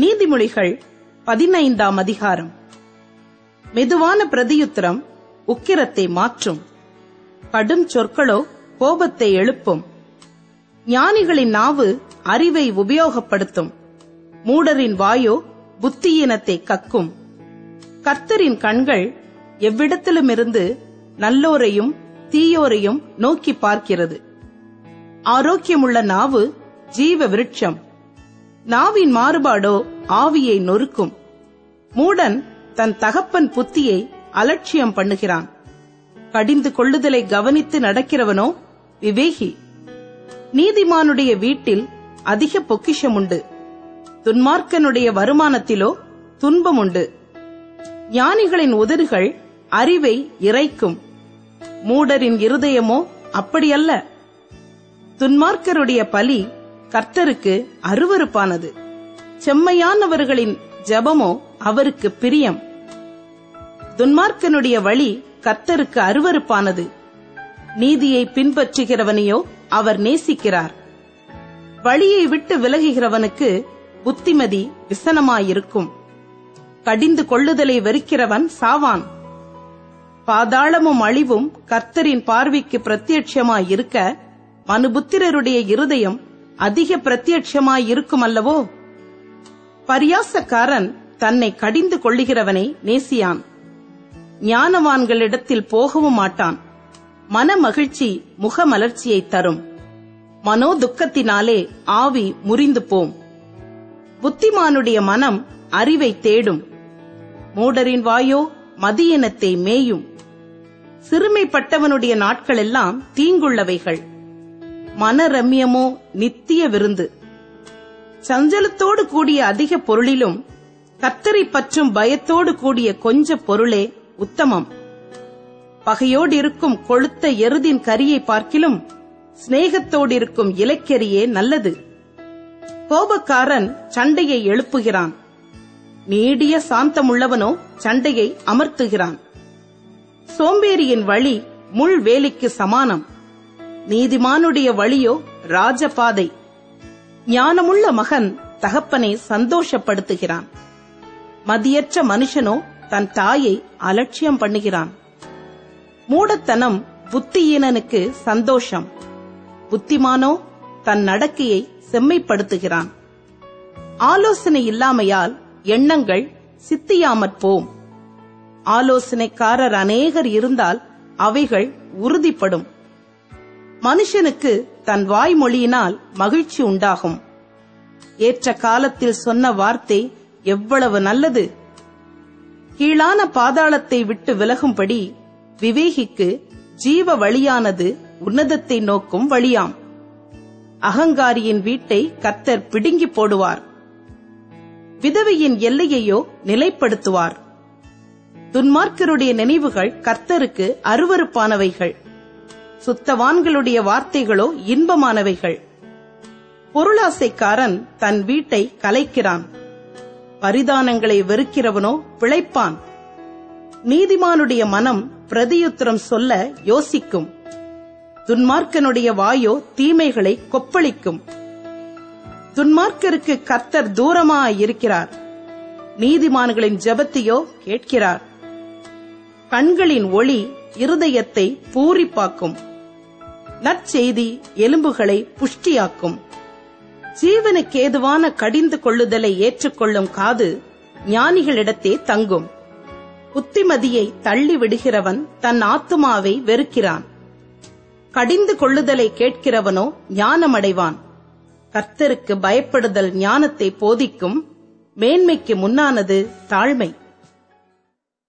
நீதிமொழிகள் பதினைந்தாம் அதிகாரம். மெதுவான பிரதியுத்திரம் உக்கிரத்தை மாற்றும். கடும் சொற்களோ கோபத்தை எழுப்பும். ஞானிகளின் நாவு அறிவை உபயோகப்படுத்தும். மூடரின் வாயோ புத்தியீனத்தை கக்கும். கர்த்தரின் கண்கள் எவ்விடத்திலுமிருந்து நல்லோரையும் தீயோரையும் நோக்கி பார்க்கிறது. ஆரோக்கியமுள்ள நாவு ஜீவ விருட்சம். நாவின் மாறுபாடோ ஆவியை நொறுக்கும். மூடன் தன் தகப்பன் புத்தியை அலட்சியம் பண்ணுகிறான். கடிந்து கொள்ளுதலை கவனித்து நடக்கிறவனோ விவேகி. நீதிமானுடைய வீட்டில் அதிக பொக்கிஷம் உண்டு துன்மார்க்கனுடைய வருமானத்திலோ துன்பம் உண்டு ஞானிகளின் உதடுகள் அறிவை இறைக்கும். மூடரின் இருதயமோ அப்படியல்ல. துன்மார்க்கருடைய பலி கர்த்தருக்கு அருவருப்பானது. செம்மையானவர்களின் ஜெபமோ அவருக்கு பிரியம். துன்மார்க்கனுடைய வழி கர்த்தருக்கு அருவருப்பானது. நீதியை பின்பற்றுகிறவனையோ அவர் நேசிக்கிறார். வழியை விட்டு விலகுகிறவனுக்கு புத்திமதி விசனமாயிருக்கும். கடிந்து கொள்ளுதலை வெறுக்கிறவன் சாவான். பாதாளமும் அழிவும் கர்த்தரின் பார்வைக்கு பிரத்யட்சமாயிருக்க மனுபுத்திரருடைய இருதயம் அதிக பிரத்யட்சமாயிருக்கும் அல்லவோ பரியாசக்காரன் தன்னை கடிந்து கொள்ளுகிறவனை நேசியான். ஞானவான்களிடத்தில் போகவும் மாட்டான். மன மகிழ்ச்சி முகமலர்ச்சியை தரும். மனோ துக்கத்தினாலே ஆவி முறிந்து போம். புத்திமானுடைய மனம் அறிவை தேடும். மூடரின் வாயோ மதியினத்தை மேயும். சிறுமைப்பட்டவனுடைய நாட்களெல்லாம் தீங்குள்ளவைகள். மனரம்யமோ நித்திய விருந்து. சஞ்சலத்தோடு கூடிய அதிக பொருளிலும் கத்தரை பற்றும் பயத்தோடு கூடிய கொஞ்ச பொருளே உத்தமம். பகையோடு இருக்கும் கொழுத்த எருதின் கரியை பார்க்கிலும் சிநேகத்தோடு இருக்கும் இலக்கரியே நல்லது. கோபக்காரன் சண்டையை எழுப்புகிறான். நீடிய சாந்தமுள்ளவனோ சண்டையை அமர்த்துகிறான். சோம்பேறியின் வழி முள் வேலிக்கு சமானம். நீதிமானுடைய வழியோ ராஜபாதை. ஞானமுள்ள மகன் தகப்பனை சந்தோஷப்படுத்துகிறான். மதியற்ற மனுஷனோ தன் தாயை அலட்சியம் பண்ணுகிறான். மூடத்தனம் புத்தியீனனுக்கு சந்தோஷம். புத்திமானோ தன் நடக்கையை செம்மைப்படுத்துகிறான். ஆலோசனை இல்லாமையால் எண்ணங்கள் சித்தியாமற் போம் ஆலோசனைக்காரர் அநேகர் இருந்தால் அவைகள் உறுதிப்படும். மனுஷனுக்கு தன் வாய்மொழியினால் மகிழ்ச்சி உண்டாகும். ஏற்ற காலத்தில் சொன்ன வார்த்தை எவ்வளவு நல்லது. கீழான பாதாளத்தை விட்டு விலகும்படி விவேகிக்கு ஜீவ வழியானது உன்னதத்தை நோக்கும் வழியாம். அகங்காரியின் வீட்டை கத்தர் பிடுங்கி போடுவார். விதவையின் எல்லையையோ நிலைப்படுத்துவார். துன்மார்க்கருடைய நினைவுகள் கர்த்தருக்கு அருவருப்பானவைகள். சுத்தவான்களுடைய வார்த்தைகளோ இன்பமானவைகள். பொருளாசைக்காரன் தன் வீட்டை கலைக்கிறான். பரிதானங்களை வெறுக்கிறவனோ பிழைப்பான். நீதிமானுடைய மனம் பிரதியுத்திரம் சொல்ல யோசிக்கும். துன்மார்க்கனுடைய வாயோ தீமைகளை கொப்பளிக்கும். துன்மார்க்கருக்கு கர்த்தர் தூரமாயிருக்கிறார். நீதிமான்களின் ஜெபத்தையோ கேட்கிறார். கண்களின் ஒளி இருதயத்தை பூரிப்பாக்கும். நற்செய்தி எலும்புகளை புஷ்டியாக்கும். ஜீவனுக்கேதுவான கடிந்து கொள்ளுதலை ஏற்றுக்கொள்ளும் காது ஞானிகளிடத்தே தங்கும். புத்திமதியை தள்ளி விடுகிறவன் தன் ஆத்துமாவை வெறுக்கிறான். கடிந்து கொள்ளுதலை கேட்கிறவனோ ஞானமடைவான். கர்த்தருக்கு பயப்படுதல் ஞானத்தை போதிக்கும். மேன்மைக்கு முன்னானது தாழ்மை.